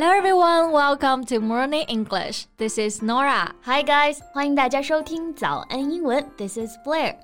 Hello everyone, welcome to Morning English. This is Norah. Hi guys, 欢迎大家收听早安英文. This is Blair.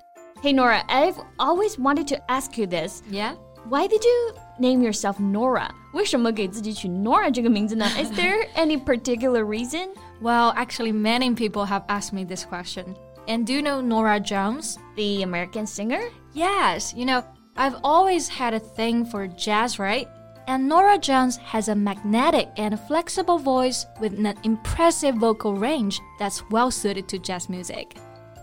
Hey Norah, I've always wanted to ask you this. Yeah. Why did you name yourself Norah? 为什么给自己取 Norah 这个名字呢？Is there any particular reason? Well, actually, many people have asked me this question. And do you know Norah Jones? The American singer? Yes, you know, I've always had a thing for jazz, right? And Norah Jones has a magnetic and flexible voice with an impressive vocal range that's well suited to jazz music.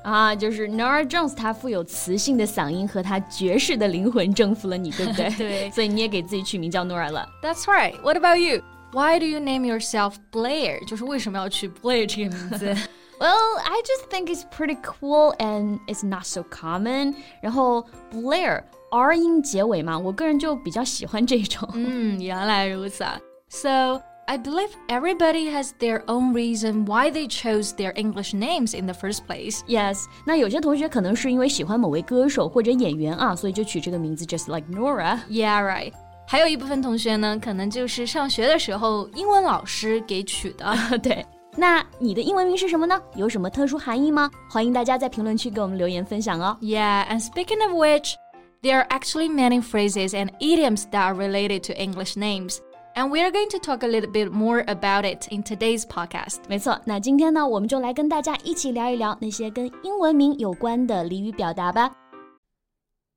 啊，就是 Norah Jones，她富有磁性的嗓音和她爵士的灵魂征服了你，对不对？对，所以你也给自己取名叫 Norah That's right. What about you? Why do you name yourself Blair? Blair 这个名字？Well, I just think it's pretty cool and it's not so common. 然后 Blair r 音结尾嘛，我个人就比较喜欢这种。嗯，原来如此啊。So I believe everybody has their own reason why they chose their English names in the first place. Yes，那有些同学可能是因为喜欢某位歌手或者演员啊，所以就取这个名字，just like Norah。Yeah, right. 还有一部分同学呢，可能就是上学的时候英文老师给取的。对，那你的英文名是什么呢？有什么特殊含义吗？欢迎大家在评论区给我们留言分享哦。Yeah, and speaking of which. there are actually many phrases and idioms that are related to English names. And we are going to talk a little bit more about it in today's podcast. 没错，那今天呢，我们就来跟大家一起聊一聊那些跟英文名有关的俚语表达吧。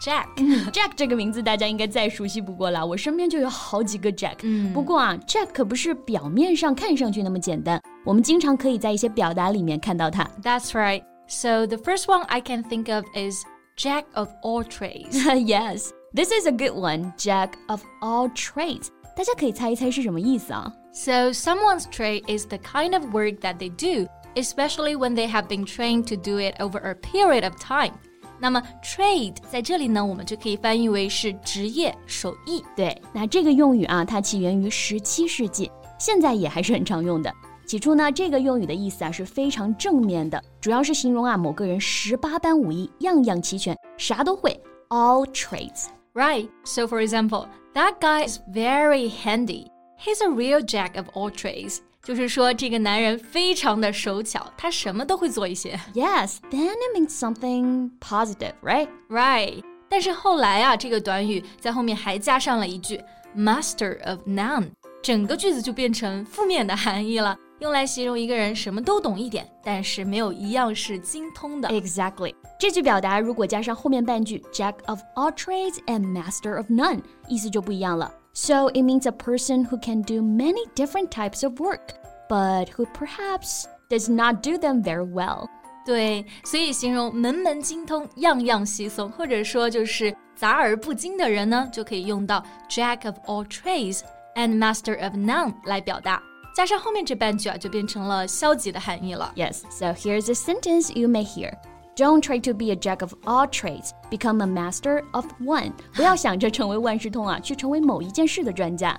Jack. Jack 这个名字大家应该再熟悉不过了，我身边就有好几个 Jack。嗯不过啊，Jack 可不是表面上看上去那么简单，我们经常可以在一些表达里面看到它。 That's right. So the first one I can think of is Jack of all trades. yes, this is a good one. Jack of all trades. 大家可以猜一猜是什么意思啊？ So someone's trade is the kind of work that they do, especially when they have been trained to do it over a period of time. 那么 trade 在这里呢，我们就可以翻译为是职业、手艺。对，那这个用语啊，它起源于十七世纪，现在也还是很常用的。起初呢，这个用语的意思啊是非常正面的，主要是形容啊某个人十八般武艺，样样齐全，啥都会，all trades。 Right. So for example, that guy is very handy. He's a real jack of all trades. 就是说，这个男人非常的手巧，他什么都会做一些。Yes, then it means something positive, right? Right. 但是后来啊，这个短语在后面还加上了一句 master of none，整个句子就变成负面的含义了，用来形容一个人什么都懂一点，但是没有一样是精通的。Exactly. 这句表达如果加上后面半句 Jack of all trades and master of none，意思就不一样了。So it means a person who can do many different types of work, but who perhaps does not do them very well. 对，所以形容门门精通、样样稀松，或者说就是杂而不精的人呢，就可以用到 Jack of all trades and master of none 来表达。加上后面这半句啊，就变成了消极的含义了。 Yes, so here's a sentence you may hear. Don't try to be a jack of all trades, become a master of one. 不要想着成为万事通啊，去成为某一件事的专家。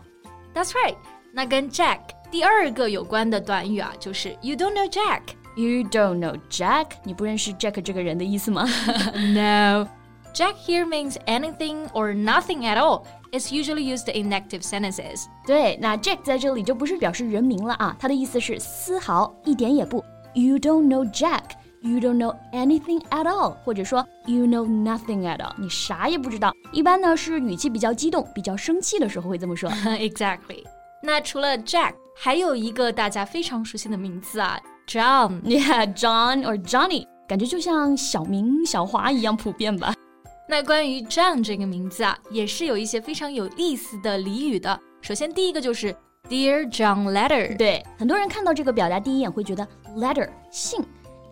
That's right。那跟 Jack 第二个有关的短语啊，就是 You don't know Jack。 You don't know Jack？你不认识 Jack 这个人的意思吗？ No. Jack here means anything or nothing at all. It's usually used in negative sentences. 对，那 Jack 在这里就不是表示人名了啊，它的意思是丝毫一点也不。You don't know Jack. You don't know anything at all，或者说 You know nothing at all，你啥也不知道。一般呢是语气比较激动、比较生气的时候会这么说。exactly. 那除了 Jack，还有一个大家非常熟悉的名字啊，John。Yeah，John or Johnny，感觉就像小明、小华一样普遍吧。那关于 John 这个名字啊，也是有一些非常有意思的俚语的。首先第一个就是 Dear John Letter。对，很多人看到这个表达第一眼会觉得 letter 信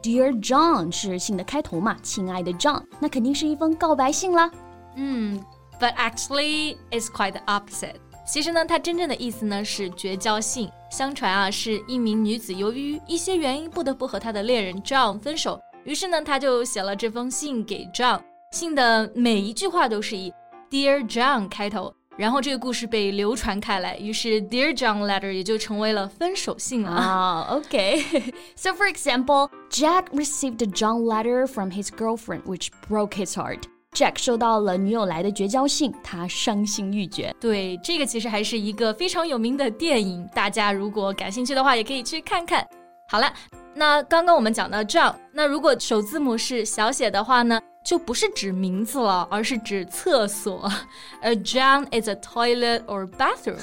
，Dear John 是信的开头嘛，亲爱的 John，那肯定是一封告白信啦。嗯，But actually, it's quite the opposite. 其实呢，它真正的意思呢是绝交信。相传啊，是一名女子由于一些原因不得不和她的恋人 John 分手，于是呢，她就写了这封信给 John。信的每一句话都是以 Dear John 开头，然后这个故事被流传开来，于是 Dear John letter 也就成为了分手信了。啊、oh,，OK。so for example, Jack received a John letter from his girlfriend, which broke his heart. Jack 收到了女友来的绝交信，他伤心欲绝。对，这个其实还是一个非常有名的电影，大家如果感兴趣的话，也可以去看看。好了，那刚刚我们讲到 John，那如果首字母是小写的话呢， 就不是指名字了，而是指厕所。A John is a toilet or bathroom。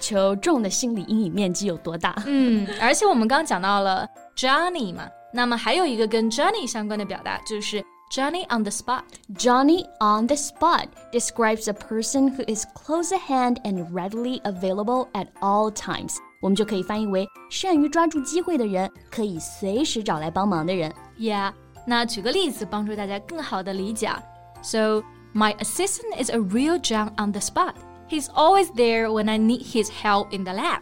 求众的心理阴影面积有多大？嗯，而且我们刚刚讲到了 Johnny 嘛，那么还有一个跟 Johnny 相关的表达就是。Johnny on the spot. Johnny on the spot describes a person who is close at hand and readily available at all times. 我们就可以翻译为善于抓住机会的人，可以随时找来帮忙的人。Yeah， 那举个例子，帮助大家更好的理解。So my assistant is a real Johnny on the spot. He's always there when I need his help in the lab.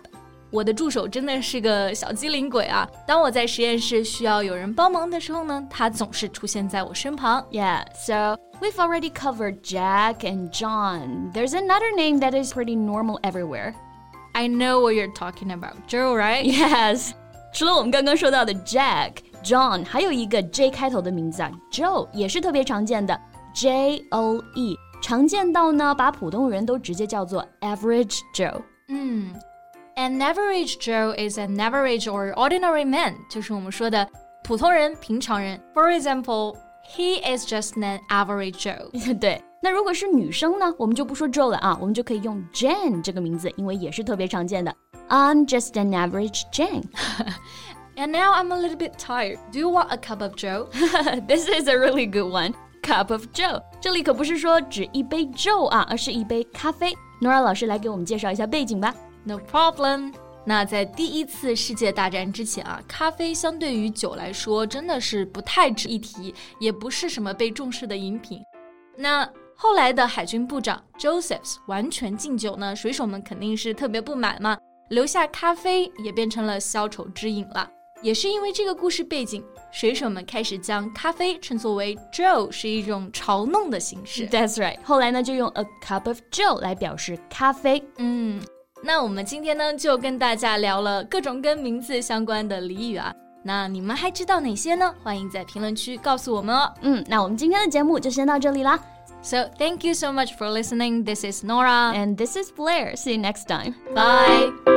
我的助手真的是个小机灵鬼啊！当我在实验室需要有人帮忙的时候呢，他总是出现在我身旁。Yeah, so we've already covered Jack and John. There's another name that is pretty normal everywhere. I know what you're talking about, Joe, right? Yes. 除了我们刚刚说到的 Jack，John，还有一个 J 开头的名字啊，Joe 也是特别常见的，J O E，常见到呢把普通人都直接叫做 Average Joe。嗯。An average Joe is an average or ordinary man，就是我们说的普通人、平常人。For example, he is just an average Joe。对，那如果是女生呢，我们就不说 Joe 了啊，我们就可以用 Jane 这个名字，因为也是特别常见的。I'm just an average Jane. and now I'm a little bit tired. Do you want a cup of Joe? this is a really good one. Cup of Joe，这里可不是说指一杯 Joe 啊，而是一杯咖啡。Nora 老师来给我们介绍一下背景吧。No problem。那在第一次世界大战之前啊，咖啡相对于酒来说真的是不太值一提，也不是什么被重视的饮品。那后来的海军部长 Josephs 完全禁酒呢，水手们肯定是特别不满嘛，留下咖啡也变成了消愁之饮了。也是因为这个故事背景，水手们开始将咖啡称作为 Joe，是一种嘲弄的形式。That's right。后来呢，就用 a cup of Joe 来表示咖啡。嗯，那我们今天呢，就跟大家聊了各种跟名字相关的俚语啊。那你们还知道哪些呢？欢迎在评论区告诉我们哦。嗯，那我们今天的节目就先到这里啦。So thank you so much for listening. This is Norah and this is Blair. See you next time. Bye.